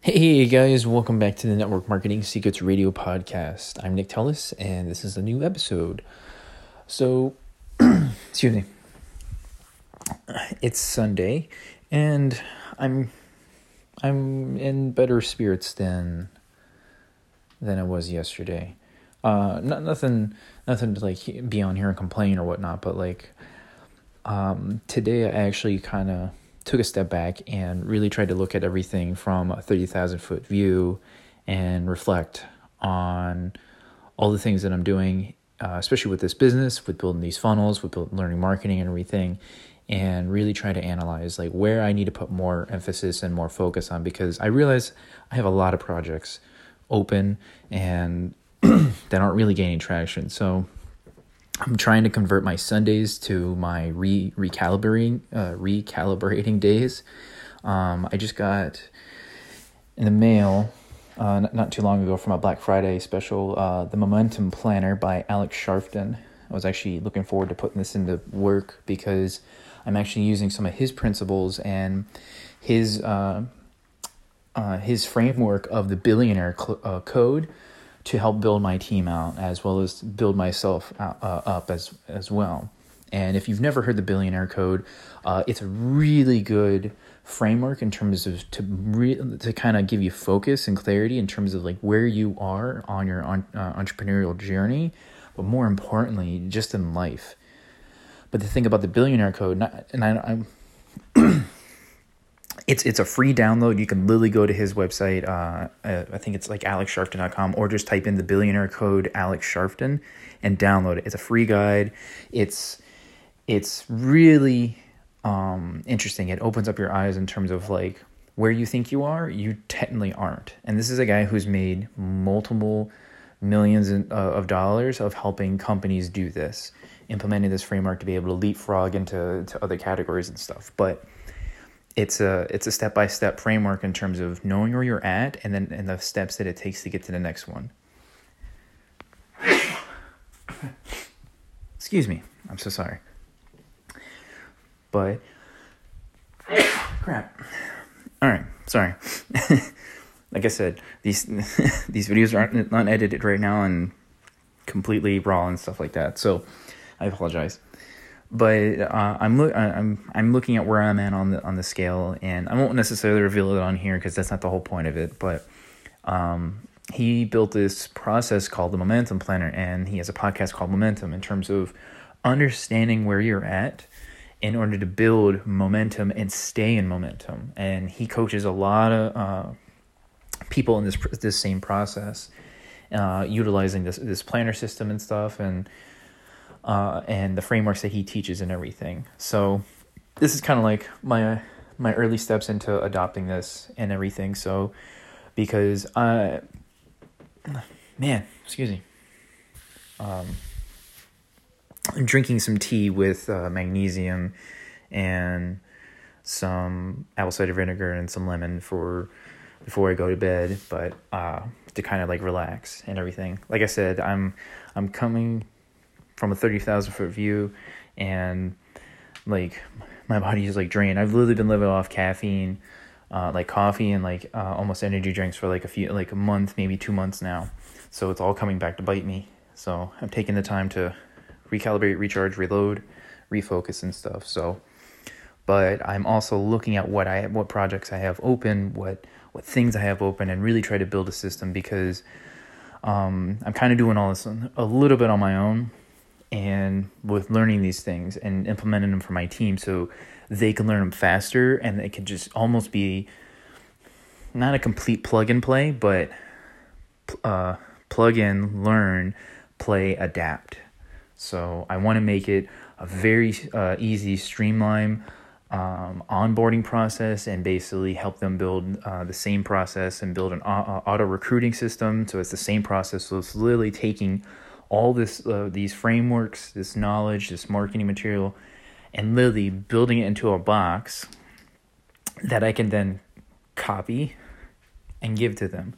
Hey guys, welcome back to the Network Marketing Secrets Radio Podcast. I'm Nick Tellis, and this is a new episode. So, excuse me. It's Sunday, and I'm I'm in better spirits than than I was yesterday. Uh, not nothing nothing to like be on here and complain or whatnot, but like um, today I actually kind of took a step back and really tried to look at everything from a 30,000 foot view and reflect on all the things that I'm doing, uh, especially with this business, with building these funnels, with learning marketing and everything, and really try to analyze like where I need to put more emphasis and more focus on because I realize I have a lot of projects open and that aren't really gaining traction. So I'm trying to convert my Sundays to my re recalibrating uh, recalibrating days. Um, I just got in the mail uh, not, not, too long ago from a Black Friday special, uh, the Momentum Planner by Alex Charfen. I was actually looking forward to putting this into work because I'm actually using some of his principles and his uh, uh, his framework of the billionaire cl- uh, code to help build my team out as well as build myself out, uh, up as as well. And if you've never heard the Billionaire Code, uh, it's a really good framework in terms of to re- to kind of give you focus and clarity in terms of like where you are on your on, uh, entrepreneurial journey, but more importantly, just in life. But the thing about the Billionaire Code, and I, I'm it's it's a free download. You can literally go to his website. Uh, uh, I think it's like alexcharfen.com or just type in the billionaire code Alex Charfen and download it. It's a free guide. It's it's really um, interesting. It opens up your eyes in terms of like where you think you are, you technically aren't. And this is a guy who's made multiple millions uh, of dollars of helping companies do this, implementing this framework to be able to leapfrog into to other categories and stuff. But it's a it's a step by step framework in terms of knowing where you're at and then and the steps that it takes to get to the next one. Excuse me. I'm so sorry. But crap. All right, sorry. like I said, these these videos aren't unedited right now and completely raw and stuff like that. So I apologize but uh, I'm look I'm I'm looking at where I'm at on the on the scale, and I won't necessarily reveal it on here because that's not the whole point of it. But um, he built this process called the Momentum Planner, and he has a podcast called Momentum in terms of understanding where you're at in order to build momentum and stay in momentum. And he coaches a lot of uh, people in this this same process, uh, utilizing this this planner system and stuff, and uh, and the frameworks that he teaches and everything. So this is kind of like my my early steps into adopting this and everything. So because I, man, excuse me, um, I'm drinking some tea with uh, magnesium and some apple cider vinegar and some lemon for before I go to bed, but uh, to kind of like relax and everything. Like I said, I'm I'm coming from a 30,000 foot view and like my body is like drained. I've literally been living off caffeine, uh, like coffee and like uh, almost energy drinks for like a few, like a month, maybe two months now. So it's all coming back to bite me. So I'm taking the time to recalibrate, recharge, reload, refocus and stuff. So, but I'm also looking at what I what projects I have open, what what things I have open, and really try to build a system because um, I'm kind of doing all this a little bit on my own and with learning these things and implementing them for my team so they can learn them faster and it can just almost be not a complete plug and play but uh, plug in learn play adapt. So i want to make it a very uh, easy streamline um, onboarding process and basically help them build uh, the same process and build an auto recruiting system. So it's the same process. So it's literally taking all this uh, these frameworks, this knowledge, this marketing material, and literally building it into a box that I can then copy and give to them.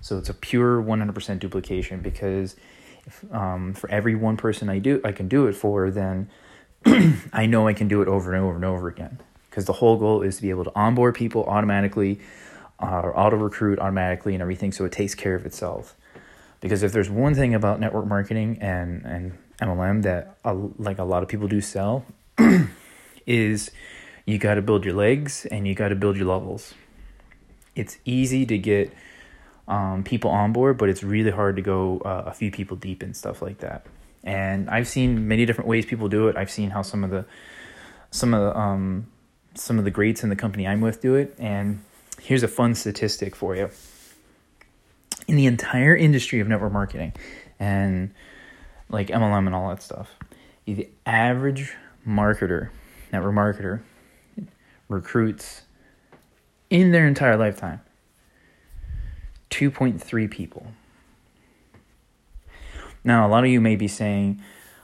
So it's a pure 100% duplication because if, um, for every one person I do I can do it for, then I know I can do it over and over and over again. Because the whole goal is to be able to onboard people automatically uh, auto recruit automatically and everything, so it takes care of itself. Because if there's one thing about network marketing and and MLM that uh, like a lot of people do sell, is you got to build your legs and you got to build your levels. It's easy to get um, people on board, but it's really hard to go uh, a few people deep and stuff like that. And I've seen many different ways people do it. I've seen how some of the some of the um, some of the greats in the company I'm with do it. And here's a fun statistic for you. In the entire industry of network marketing and like MLM and all that stuff, the average marketer, network marketer, recruits in their entire lifetime 2.3 people. Now, a lot of you may be saying,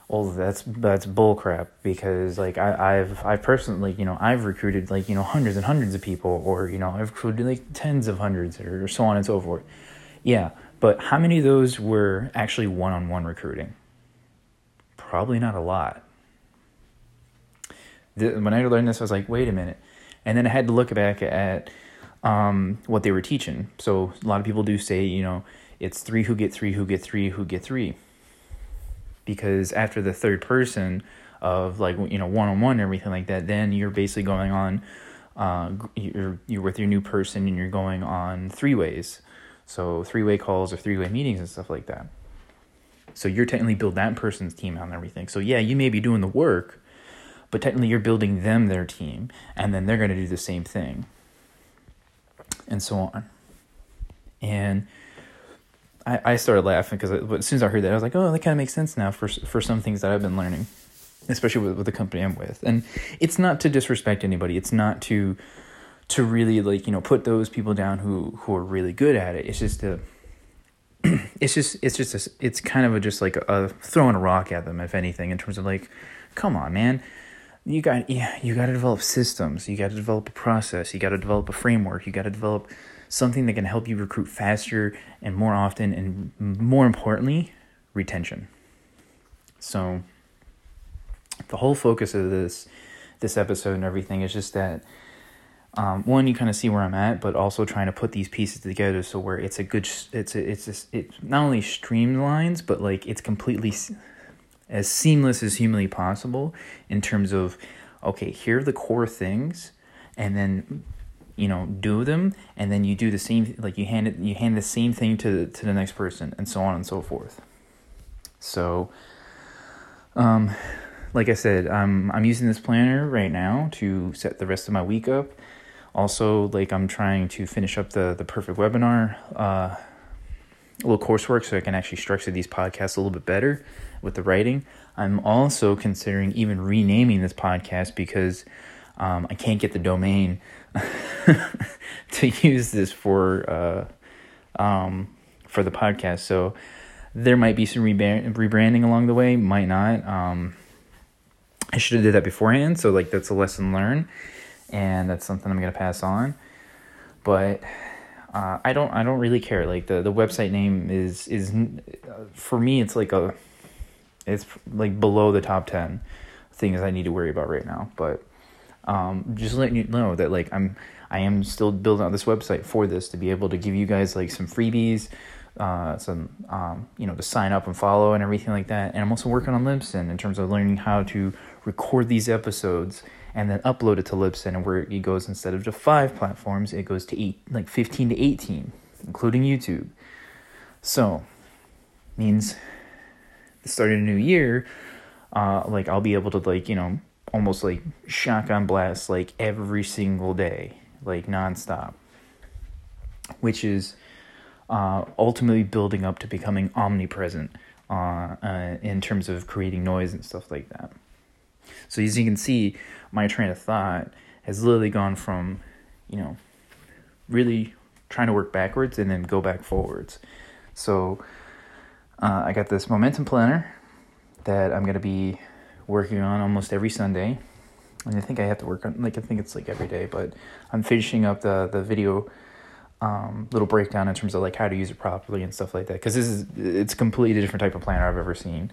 "Well, that's that's bullcrap," because like I, I've I personally, you know, I've recruited like you know hundreds and hundreds of people, or you know, I've recruited like tens of hundreds, or so on and so forth. Yeah, but how many of those were actually one-on-one recruiting? Probably not a lot. The, when I learned this, I was like, "Wait a minute," and then I had to look back at um, what they were teaching. So a lot of people do say, you know, it's three who get three, who get three, who get three because after the third person of like you know one on one and everything like that, then you're basically going on. Uh, you're you're with your new person and you're going on three ways, so three way calls or three way meetings and stuff like that. So you're technically build that person's team out and everything. So yeah, you may be doing the work, but technically you're building them their team, and then they're going to do the same thing, and so on. And I, I started laughing because as soon as I heard that, I was like, oh, that kind of makes sense now for for some things that I've been learning, especially with, with the company I'm with. And it's not to disrespect anybody. It's not to to really like you know put those people down who who are really good at it. It's just to it's just it's just a, it's kind of a, just like a, a throwing a rock at them if anything in terms of like, come on, man. You got yeah, you got to develop systems. You got to develop a process. You got to develop a framework. You got to develop something that can help you recruit faster and more often, and more importantly, retention. So, the whole focus of this this episode and everything is just that um, one you kind of see where I'm at, but also trying to put these pieces together so where it's a good it's a, it's just, it not only streamlines but like it's completely as seamless as humanly possible in terms of okay here are the core things and then you know do them and then you do the same like you hand it you hand the same thing to to the next person and so on and so forth. So um like i said i'm i'm using this planner right now to set the rest of my week up also like i'm trying to finish up the the perfect webinar uh a little coursework so i can actually structure these podcasts a little bit better with the writing i'm also considering even renaming this podcast because um, i can't get the domain to use this for uh, um, for the podcast. So there might be some rebranding along the way, might not. Um, I should have did that beforehand, so like that's a lesson learned, and that's something I'm gonna pass on. But uh, I don't I don't really care. Like the the website name is is for me it's like a it's like below the top ten things I need to worry about right now. But um, just letting you know that like I'm I am still building out this website for this to be able to give you guys like some freebies, uh, some um, you know to sign up and follow and everything like that. And I'm also working on Libsyn in terms of learning how to record these episodes and then upload it to Libsyn where it goes instead of to five platforms, it goes to eight like 15 to 18, including YouTube. So means starting a new year, uh, like I'll be able to like you know almost like shotgun blast like every single day, like nonstop, which is uh, ultimately building up to becoming omnipresent uh, uh, in terms of creating noise and stuff like that. So as you can see, my train of thought has literally gone from, you know, really trying to work backwards and then go back forwards. So uh, I got this momentum planner that I'm to be working on almost every Sunday. And I think I have to work on like I think it's like every day, but I'm finishing up the the video um, little breakdown in terms of like how to use it properly and stuff like that. Because this is it's completely different type of planner I've ever seen.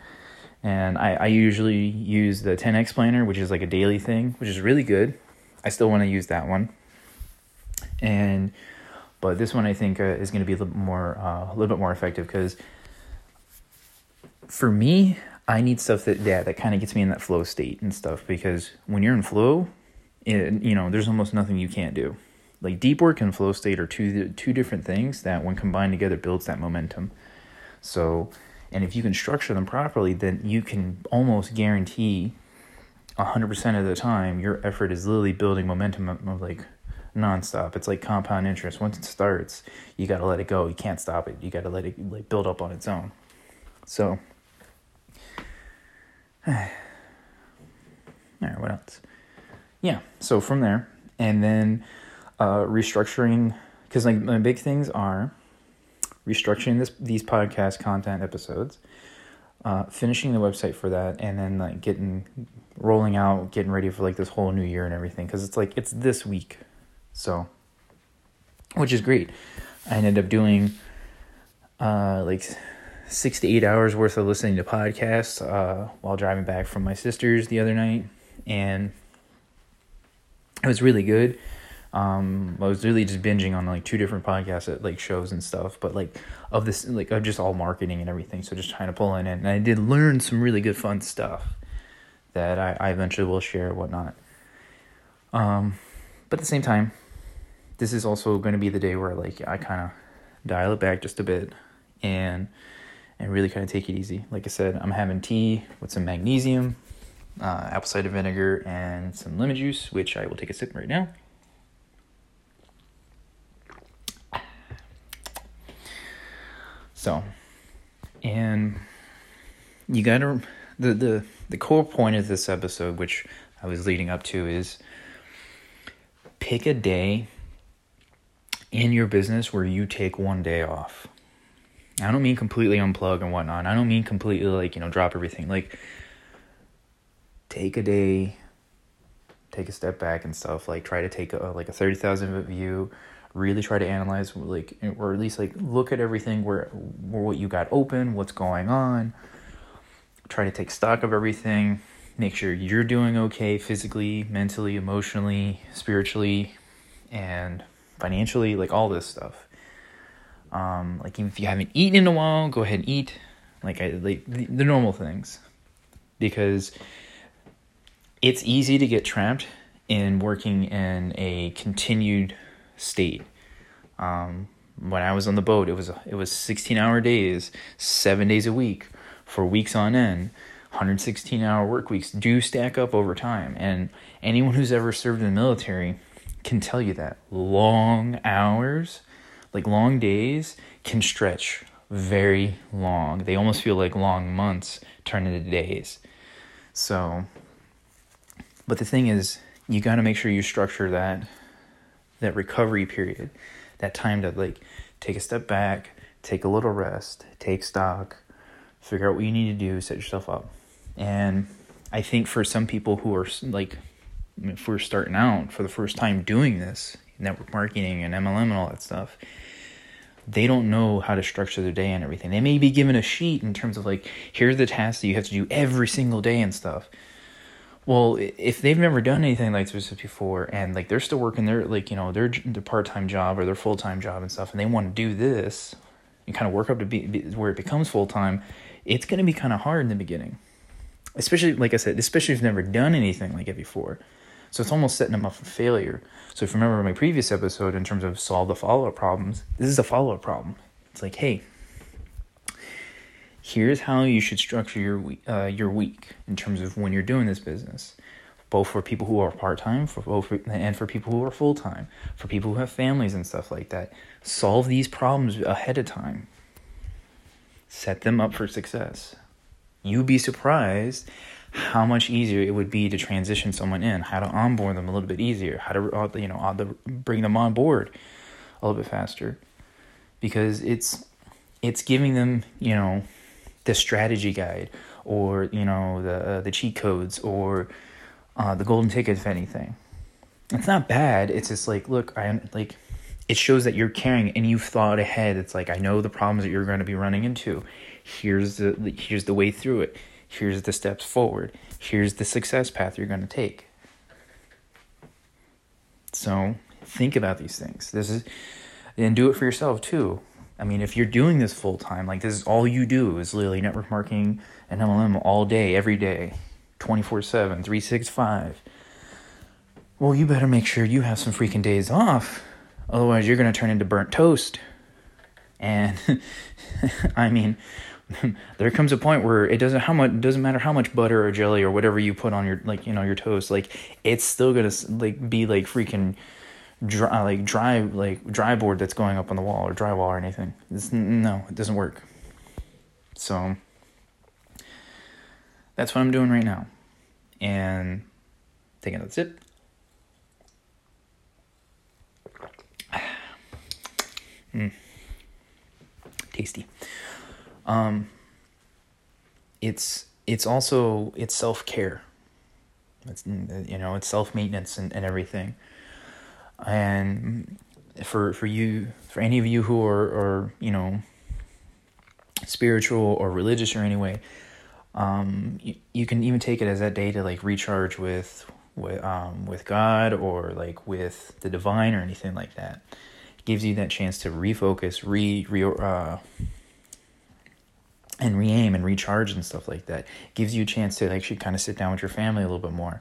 And I, I usually use the 10x planner, which is like a daily thing, which is really good. I still want to use that one. And But this one I think uh, is going to be a little more uh, a little bit more effective because for me, I need stuff that yeah that kind of gets me in that flow state and stuff because when you're in flow, it, you know, there's almost nothing you can't do. Like deep work and flow state are two two different things that when combined together builds that momentum. So, and if you can structure them properly, then you can almost guarantee 100% of the time your effort is literally building momentum of like nonstop. It's like compound interest. Once it starts, you got to let it go. You can't stop it. You got to let it like build up on its own. So, all right, what else? Yeah, so from there, and then uh, restructuring because like my big things are restructuring this these podcast content episodes, uh, finishing the website for that, and then like getting rolling out, getting ready for like this whole new year and everything. Because it's like it's this week, so which is great. I ended up doing uh, like six to eight hours worth of listening to podcasts uh, while driving back from my sister's the other night, and it was really good. Um, I was really just binging on like two different podcasts at like shows and stuff, but like of this like of just all marketing and everything. So just trying to pull in it, and I did learn some really good fun stuff that I, I eventually will share whatnot. Um, but at the same time, this is also going to be the day where like I kind of dial it back just a bit and and really kind of take it easy. Like I said, I'm having tea with some magnesium, uh, apple cider vinegar, and some lemon juice, which I will take a sip right now. So, and you gotta the the the core point of this episode, which I was leading up to, is pick a day in your business where you take one day off. I don't mean completely unplug and whatnot. I don't mean completely like, you know, drop everything. Like, take a day, take a step back and stuff. Like, try to take a, like a 30,000 foot view. Really try to analyze, like, or at least like look at everything where, where what you got open, what's going on. Try to take stock of everything. Make sure you're doing okay physically, mentally, emotionally, spiritually, and financially, like all this stuff um, like if you haven't eaten in a while, go ahead and eat. Like I like the, the normal things, because it's easy to get trapped in working in a continued state. Um, when I was on the boat, it was it was sixteen hour days, seven days a week, for weeks on end. 116 hour work weeks do stack up over time, and anyone who's ever served in the military can tell you that long hours like long days can stretch very long. They almost feel like long months turn into days. So, but the thing is, you got to make sure you structure that that recovery period, that time to like take a step back, take a little rest, take stock, figure out what you need to do, set yourself up. And I think for some people who are like, if we're starting out for the first time doing this, network marketing and MLM and all that stuff, they don't know how to structure their day and everything. They may be given a sheet in terms of like, here's the tasks that you have to do every single day and stuff. Well, if they've never done anything like this before and like they're still working their like you know their their part time job or their full time job and stuff, and they want to do this and kind of work up to be, be where it becomes full time, it's going to be kind of hard in the beginning. Especially like I said, especially if you've never done anything like it before. So it's almost setting them up for failure. So if you remember my previous episode in terms of solve the follow up problems, this is a follow up problem. It's like, hey, here's how you should structure your week, uh, your week in terms of when you're doing this business, both for people who are part time, for both and for people who are full time, for people who have families and stuff like that. Solve these problems ahead of time. Set them up for success. You'd be surprised how much easier it would be to transition someone in, how to onboard them a little bit easier, how to uh, you know bring them on board a little bit faster, because it's it's giving them you know the strategy guide or you know the uh, the cheat codes or uh, the golden ticket if anything. It's not bad. It's just like look, I like it shows that you're caring and you've thought ahead. It's like I know the problems that you're going to be running into. Here's the here's the way through it Here's the steps forward. Here's the success path you're going to take. So think about these things. This is and do it for yourself too. I mean, if you're doing this full time, like this is all you do is literally network marketing and MLM all day, every day, 24 7, 365. Well, you better make sure you have some freaking days off. Otherwise, you're going to turn into burnt toast. And I mean, there comes a point where it doesn't how much doesn't matter how much butter or jelly or whatever you put on your like you know your toast like it's still gonna like be like freaking dry like dry like dry board that's going up on the wall or drywall or anything it's, no it doesn't work so that's what i'm doing right now and I think that's it mm. tasty um, it's it's also it's self care. It's you know it's self maintenance and, and everything. And for for you for any of you who are are you know spiritual or religious or anyway, um, you, you can even take it as that day to like recharge with with um with God or like with the divine or anything like that. It gives you that chance to refocus, re re uh and re-aim and recharge and stuff like that gives you a chance to actually kind of sit down with your family a little bit more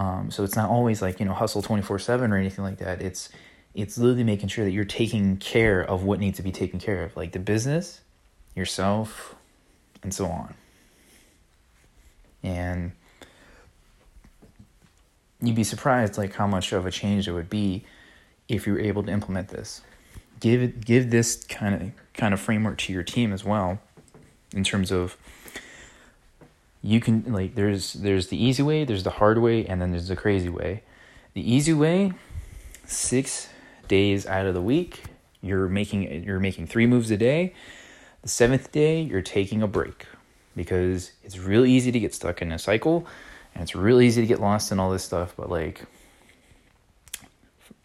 um, so it's not always like you know hustle 24-7 or anything like that. It's it's literally making sure that you're taking care of what needs to be taken care of like the business yourself and so on. And you'd be surprised like how much of a change it would be if you were able to implement this. Give give this kind of kind of framework to your team as well in terms of you can like there's there's the easy way, there's the hard way, and then there's the crazy way. The easy way, six days out of the week, you're making you're making three moves a day. The seventh day, you're taking a break because it's real easy to get stuck in a cycle, and it's real easy to get lost in all this stuff. But like,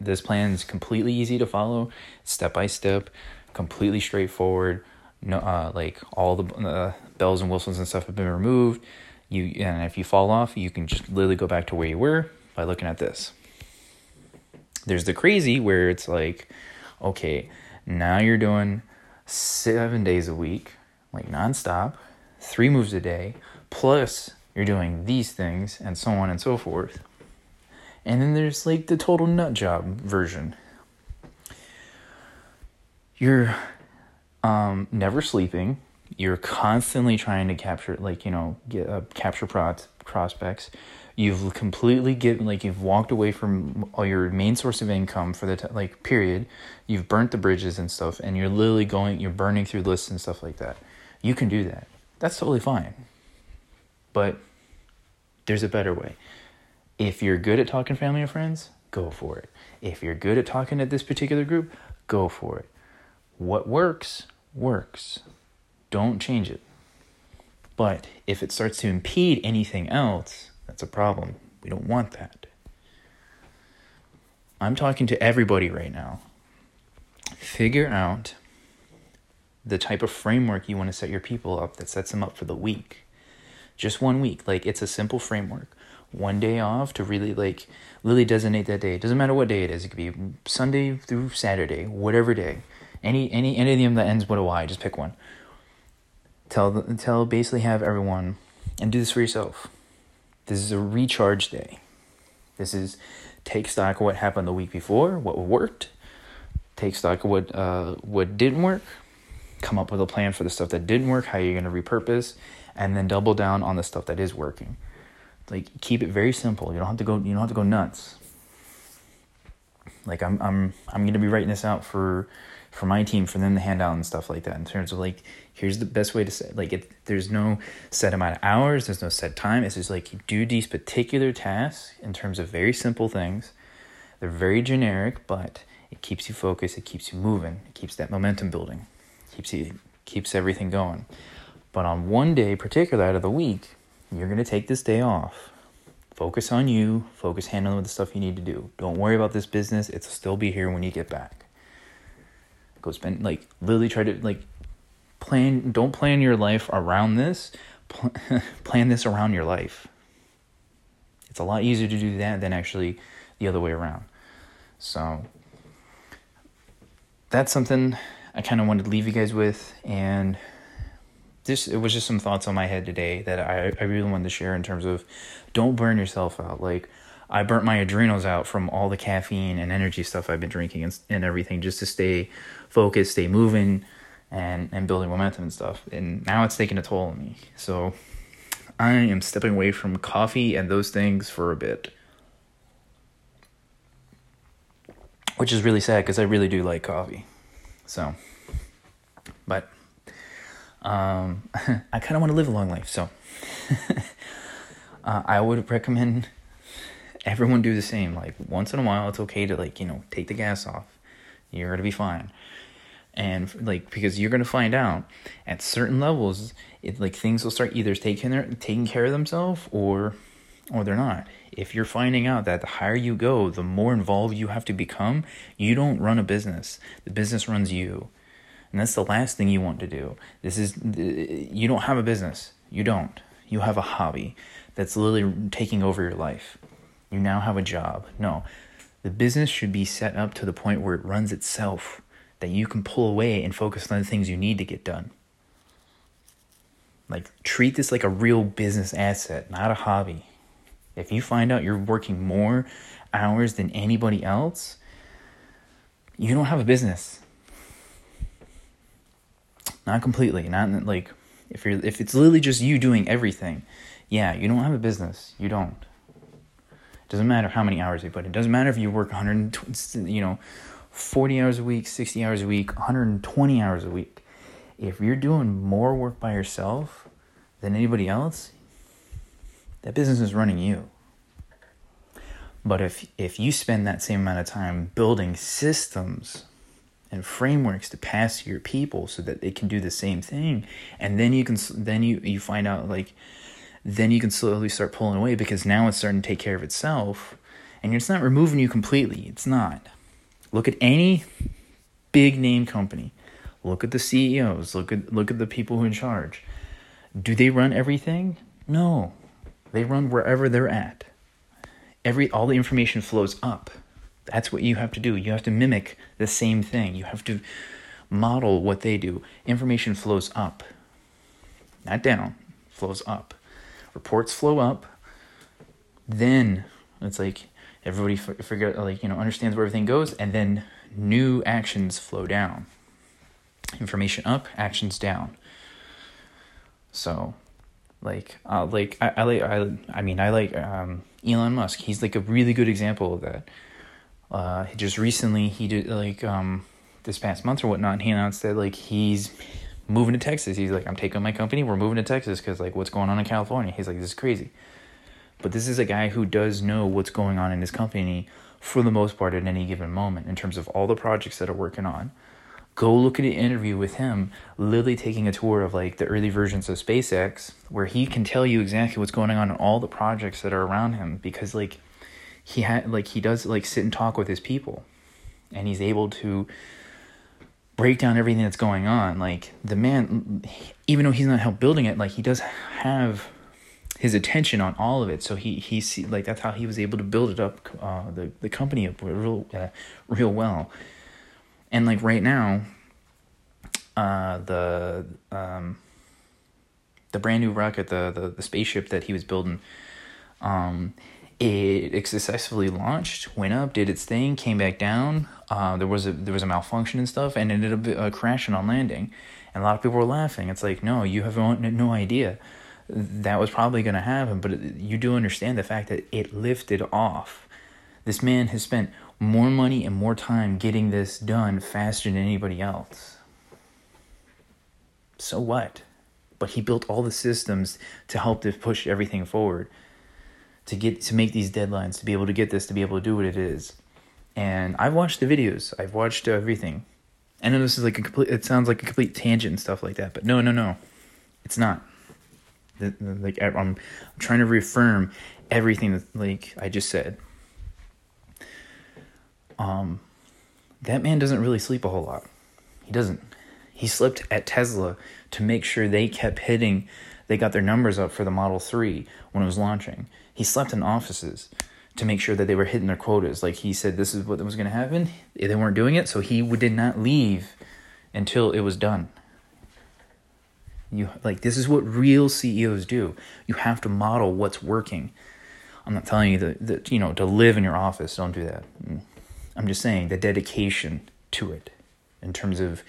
this plan is completely easy to follow, step by step, completely straightforward no, uh, like all the uh, bells and whistles and stuff have been removed. You and if you fall off, you can just literally go back to where you were by looking at this. There's the crazy where it's like, okay, now you're doing seven days a week, like nonstop, three moves a day, plus you're doing these things and so on and so forth. And then there's like the total nut job version. You're um, never sleeping. You're constantly trying to capture, like you know, get uh, capture pro- prospects. You've completely given, like you've walked away from all your main source of income for the t- like period. You've burnt the bridges and stuff, and you're literally going, you're burning through lists and stuff like that. You can do that. That's totally fine. But there's a better way. If you're good at talking family and friends, go for it. If you're good at talking to this particular group, go for it. What works works. Don't change it. But if it starts to impede anything else, that's a problem. We don't want that. I'm talking to everybody right now. Figure out the type of framework you want to set your people up that sets them up for the week. Just one week. Like it's a simple framework. One day off to really like really designate that day. It doesn't matter what day it is. It could be Sunday through Saturday, whatever day. Any any any of them that ends with a Y, just pick one. Tell tell basically have everyone and do this for yourself. This is a recharge day. This is take stock of what happened the week before, what worked, take stock of what uh, what didn't work, come up with a plan for the stuff that didn't work, how you're going to repurpose, and then double down on the stuff that is working. Like keep it very simple. You don't have to go. You don't have to go nuts. Like I'm I'm I'm going to be writing this out for for my team for them to hand out and stuff like that in terms of like here's the best way to say like it there's no set amount of hours there's no set time. It's just like you do these particular tasks in terms of very simple things. They're very generic but it keeps you focused it keeps you moving it keeps that momentum building keeps you keeps everything going. But on one day particular out of the week you're going to take this day off. Focus on you focus handling the stuff you need to do. Don't worry about this business it'll still be here when you get back go spend like literally try to like plan don't plan your life around this. Plan this around your life. It's a lot easier to do that than actually the other way around. So that's something I kind of wanted to leave you guys with, and this it was just some thoughts on my head today that I I really wanted to share in terms of don't burn yourself out. Like I burnt my adrenals out from all the caffeine and energy stuff I've been drinking and and everything just to stay focused, stay moving, and and building momentum and stuff. And now it's taking a toll on me. So I am stepping away from coffee and those things for a bit. Which is really sad because I really do like coffee. So, but um, I kind of want to live a long life. So, uh, I would recommend everyone do the same. Like once in a while, it's okay to like you know take the gas off. You're gonna be fine and like because you're gonna find out at certain levels, it like things will start either taking their taking care of themselves or or they're not. If you're finding out that the higher you go, the more involved you have to become, you don't run a business. The business runs you. And that's the last thing you want to do. This is you don't have a business. You don't. You have a hobby that's literally taking over your life. You now have a job. No. The business should be set up to the point where it runs itself that you can pull away and focus on the things you need to get done. Like, treat this like a real business asset, not a hobby. If you find out you're working more hours than anybody else, you don't have a business. Not completely, not like if you're if it's literally just you doing everything, yeah, you don't have a business. You don't. It doesn't matter how many hours you put in. It doesn't matter if you work 120, you know, 40 hours a week, 60 hours a week, 120 hours a week. If you're doing more work by yourself than anybody else, that business is running you. But if if you spend that same amount of time building systems and frameworks to pass your people so that they can do the same thing, and then you can then you you find out like then you can slowly start pulling away because now it's starting to take care of itself, and it's not removing you completely. It's not Look at any big name company. Look at the CEOs. Look at look at the people who are in charge. Do they run everything? No. They run wherever they're at. Every all the information flows up. That's what you have to do. You have to mimic the same thing. You have to model what they do. Information flows up. Not down. Flows up. Reports flow up. Then it's like everybody f- figure like you know understands where everything goes and then new actions flow down. Information up actions down. So like uh, like I, I like I, I mean I like um, Elon Musk. He's like a really good example of that. Uh, just recently he did like um this past month or whatnot he announced that like he's moving to Texas. He's like I'm taking my company. We're moving to Texas because like what's going on in California? He's like this is crazy but this is a guy who does know what's going on in his company for the most part at any given moment in terms of all the projects that are working on. Go look at an interview with him, literally taking a tour of like the early versions of SpaceX, where he can tell you exactly what's going on in all the projects that are around him because like he had like he does like sit and talk with his people and he's able to break down everything that's going on like the man even though he's not helped building it like he does have his attention on all of it. So he he see like that's how he was able to build it up uh, the the company up real uh, real well. And like right now, uh, the um, the brand new rocket, the, the the spaceship that he was building, um, it, it successfully launched, went up, did its thing, came back down. Uh, there was a there was a malfunction and stuff, and ended up uh, crashing on landing. And a lot of people were laughing. It's like, no, you have no, no idea that was probably going to happen, but you do understand the fact that it lifted off. This man has spent more money and more time getting this done faster than anybody else. So what? But he built all the systems to help to push everything forward, to get to make these deadlines, to be able to get this, to be able to do what it is. And I've watched the videos. I've watched everything. I know this is like a complete. It sounds like a complete tangent and stuff like that, but no, no, no, it's not like I'm, trying to reaffirm everything that like I just said. Um, that man doesn't really sleep a whole lot. He doesn't. He slept at Tesla to make sure they kept hitting. They got their numbers up for the Model Three when it was launching. He slept in offices to make sure that they were hitting their quotas. Like he said, this is what was going to happen. They weren't doing it, so he did not leave until it was done. You like this is what real CEOs do. You have to model what's working. I'm not telling you that, that you know to live in your office. Don't do that. I'm just saying the dedication to it in terms of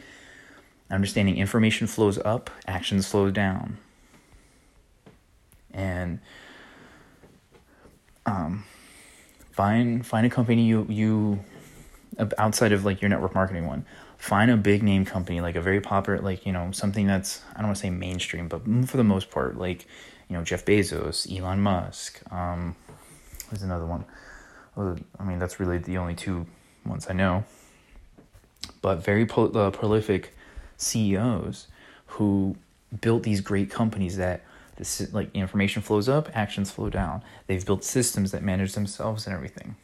understanding information flows up, actions flow down. And um, find find a company you you outside of like your network marketing one find a big name company like a very popular like you know something that's i don't want to say mainstream but for the most part like you know jeff bezos elon musk um there's another one i mean that's really the only two ones i know but very pro- uh, prolific ceos who built these great companies that this like information flows up, actions flow down. They've built systems that manage themselves and everything.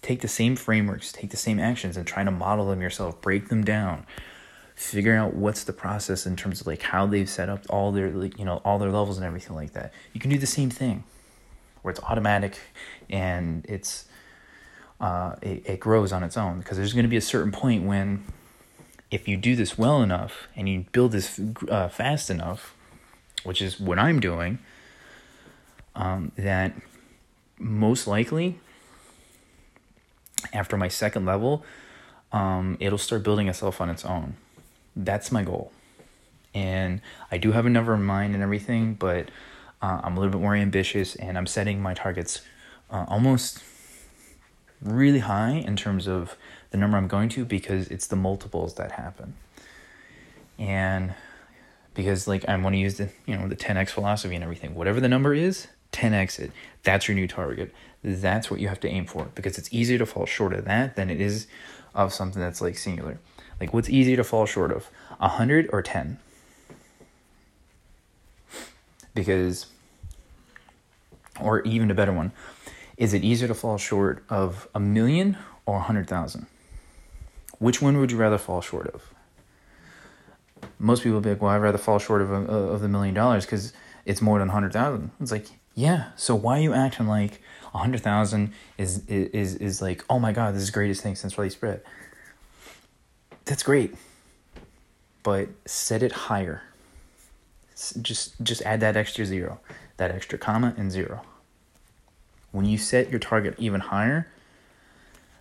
Take the same frameworks, take the same actions, and try to model them yourself. Break them down. Figure out what's the process in terms of like how they've set up all their like you know all their levels and everything like that. You can do the same thing, where it's automatic, and it's uh, it, it grows on its own because there's going to be a certain point when if you do this well enough and you build this uh, fast enough which is what I'm doing, um, that most likely after my second level, um, it'll start building itself on its own. That's my goal. And I do have a number in mind and everything, but uh, I'm a little bit more ambitious and I'm setting my targets uh, almost really high in terms of the number I'm going to because it's the multiples that happen. And because like I want to use the you know the 10x philosophy and everything. Whatever the number is, 10x it. That's your new target. That's what you have to aim for because it's easier to fall short of that than it is of something that's like singular. Like what's easier to fall short of? 100 or 10? Because or even a better one, is it easier to fall short of a million or a 100,000? Which one would you rather fall short of? most people be like, well, I'd rather fall short of a, of the million dollars because it's more than a hundred thousand. It's like, yeah. So why are you acting like a hundred thousand is is is like, oh my god, this is the greatest thing since sliced bread. That's great, but set it higher. Just just add that extra zero, that extra comma and zero. When you set your target even higher,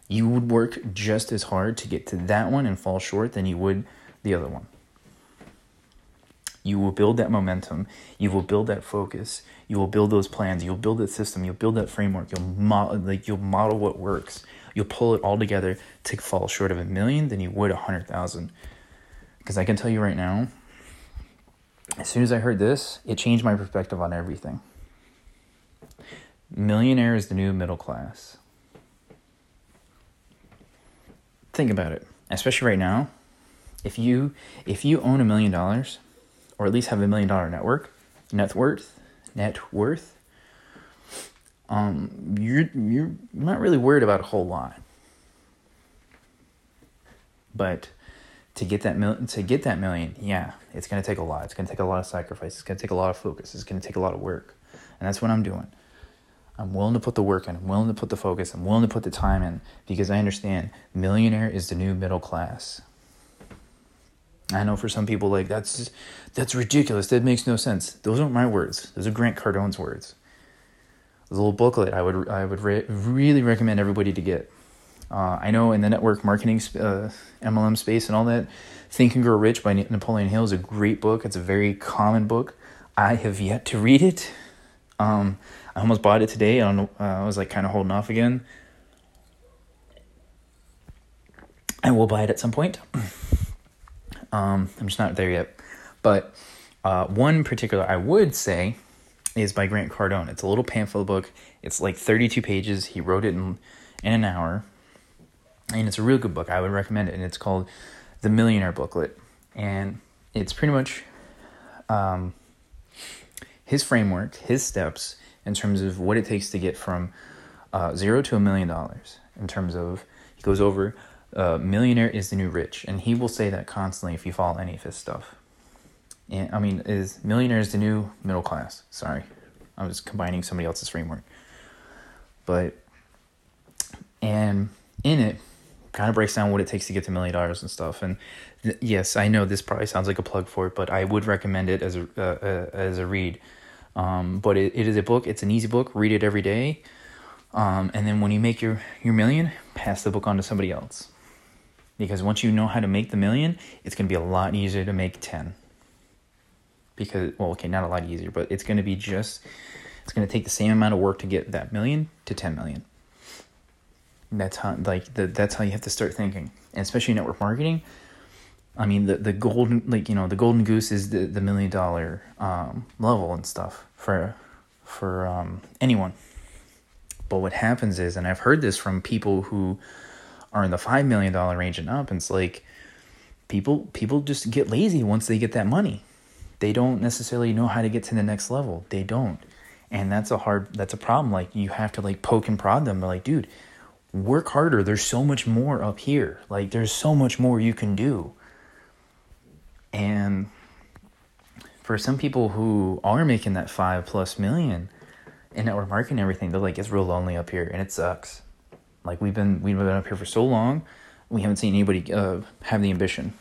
you would work just as hard to get to that one and fall short than you would the other one. You will build that momentum. You will build that focus. You will build those plans. You'll build that system. You'll build that framework. You'll model, like you'll model what works. You'll pull it all together to fall short of a million than you would a hundred thousand. Because I can tell you right now, as soon as I heard this, it changed my perspective on everything. Millionaire is the new middle class. Think about it, especially right now. If you if you own a million dollars, or at least have a million dollar network, net worth, net worth, um, you're you're not really worried about a whole lot. But to get that mil- to get that million, yeah, it's gonna take a lot. It's gonna take a lot of sacrifice. It's gonna take a lot of focus. It's gonna take a lot of work, and that's what I'm doing. I'm willing to put the work in. I'm willing to put the focus. I'm willing to put the time in because I understand millionaire is the new middle class. I know for some people like that's that's ridiculous. That makes no sense. Those aren't my words. Those are Grant Cardone's words. A little booklet I would I would re- really recommend everybody to get. Uh, I know in the network marketing uh, MLM space and all that, Think and Grow Rich by Napoleon Hill is a great book. It's a very common book. I have yet to read it. Um, I almost bought it today. I, uh, I was like kind of holding off again. I will buy it at some point. Um, I'm just not there yet. But uh, one particular I would say is by Grant Cardone. It's a little pamphlet book. It's like 32 pages. He wrote it in, in an hour. And it's a real good book. I would recommend it. And it's called The Millionaire Booklet. And it's pretty much um, his framework, his steps in terms of what it takes to get from uh, zero to a million dollars. In terms of, he goes over uh, millionaire is the new rich, and he will say that constantly if you follow any of his stuff. And I mean, is millionaire is the new middle class? Sorry, I was combining somebody else's framework. But and in it kind of breaks down what it takes to get to million dollars and stuff. And th- yes, I know this probably sounds like a plug for it, but I would recommend it as a uh, uh, as a read. Um, but it, it is a book. It's an easy book. Read it every day. Um, and then when you make your, your million, pass the book on to somebody else. Because once you know how to make the million, it's going to be a lot easier to make 10. Because, well, okay, not a lot easier, but it's going to be just, it's going to take the same amount of work to get that million to 10 million. That's how, like, the, that's how you have to start thinking. And especially network marketing. I mean, the, the golden, like, you know, the golden goose is the, the million dollar um, level and stuff for, for um, anyone. But what happens is, and I've heard this from people who are in the five million dollar range and up, and it's like people people just get lazy once they get that money. They don't necessarily know how to get to the next level. They don't. And that's a hard that's a problem. Like you have to like poke and prod them. They're like, dude, work harder. There's so much more up here. Like there's so much more you can do. And for some people who are making that five plus million, in network marketing and everything, they're like, it's real lonely up here and it sucks. Like we've been we've been up here for so long, we haven't seen anybody uh, have the ambition.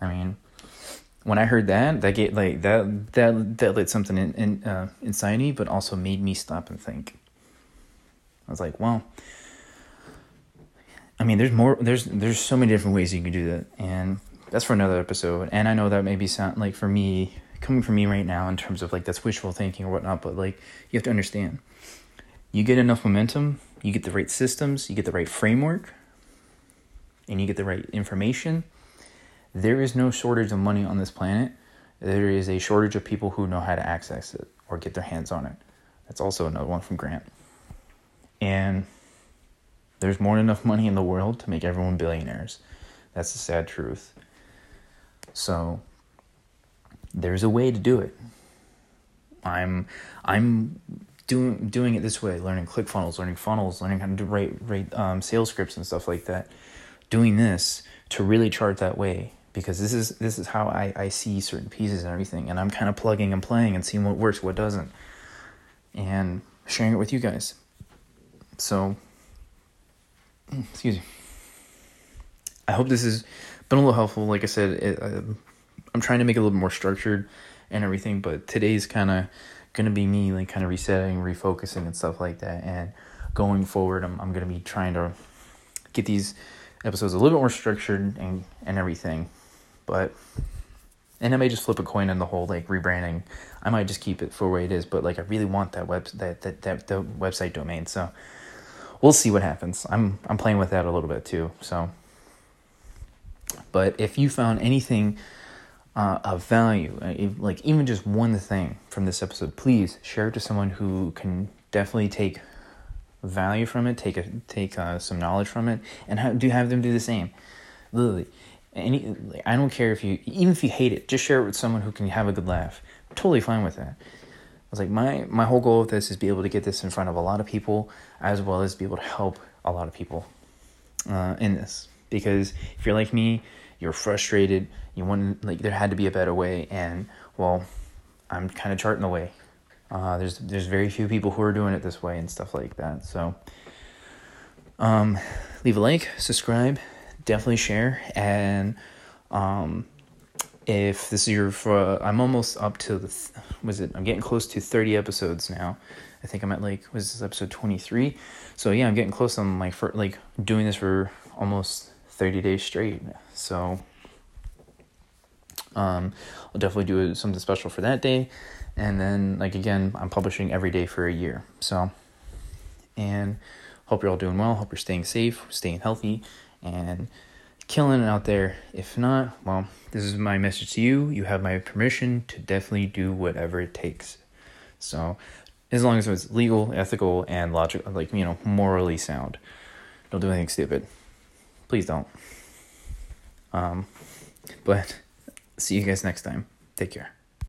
I mean, when I heard that, that get like that that that lit something in, in uh, inside me, but also made me stop and think. I was like, well, I mean, there's more. There's there's so many different ways you can do that, and that's for another episode. And I know that maybe sound like for me, coming from me right now in terms of like that's wishful thinking or whatnot, but like you have to understand. You get enough momentum, you get the right systems, you get the right framework, and you get the right information. There is no shortage of money on this planet. There is a shortage of people who know how to access it or get their hands on it. That's also another one from Grant. And there's more than enough money in the world to make everyone billionaires. That's the sad truth. So there's a way to do it. I'm I'm doing doing it this way, learning ClickFunnels, learning funnels, learning how to write write um, sales scripts and stuff like that. Doing this to really chart that way because this is this is how I, I see certain pieces and everything, and I'm kind of plugging and playing and seeing what works, what doesn't, and sharing it with you guys. So, excuse me. I hope this has been a little helpful. Like I said, it, uh, I'm trying to make it a little more structured and everything, but today's kind of to be me like kind of resetting, refocusing and stuff like that. And going forward, I'm I'm to be trying to get these episodes a little bit more structured and and everything. But and I may just flip a coin on the whole like rebranding. I might just keep it for where it is, but like I really want that web that that that the website domain. So we'll see what happens. I'm I'm playing with that a little bit too. So but if you found anything uh, of value, uh, if, like even just one thing from this episode, please share it to someone who can definitely take value from it, take a, take uh, some knowledge from it, and have, do have them do the same. Literally, any I don't care if you even if you hate it, just share it with someone who can have a good laugh. I'm totally fine with that. I was like, my my whole goal with this is be able to get this in front of a lot of people, as well as be able to help a lot of people uh, in this. Because if you're like me, you're frustrated, you want like there had to be a better way, and well, I'm kind of charting the way. Uh, there's there's very few people who are doing it this way and stuff like that. So, um, leave a like, subscribe, definitely share, and um, if this is your for I'm almost up to the was it I'm getting close to 30 episodes now. I think I'm at like was this episode 23. So yeah, I'm getting close on my for like doing this for almost 30 days straight. So um, I'll definitely do something special for that day. And then, like, again, I'm publishing every day for a year. So, and hope you're all doing well. Hope you're staying safe, staying healthy, and killing it out there. If not, well, this is my message to you. You have my permission to definitely do whatever it takes. So, as long as it's legal, ethical, and logical, like, you know, morally sound. Don't do anything stupid please don't. Um, but see you guys next time. Take care.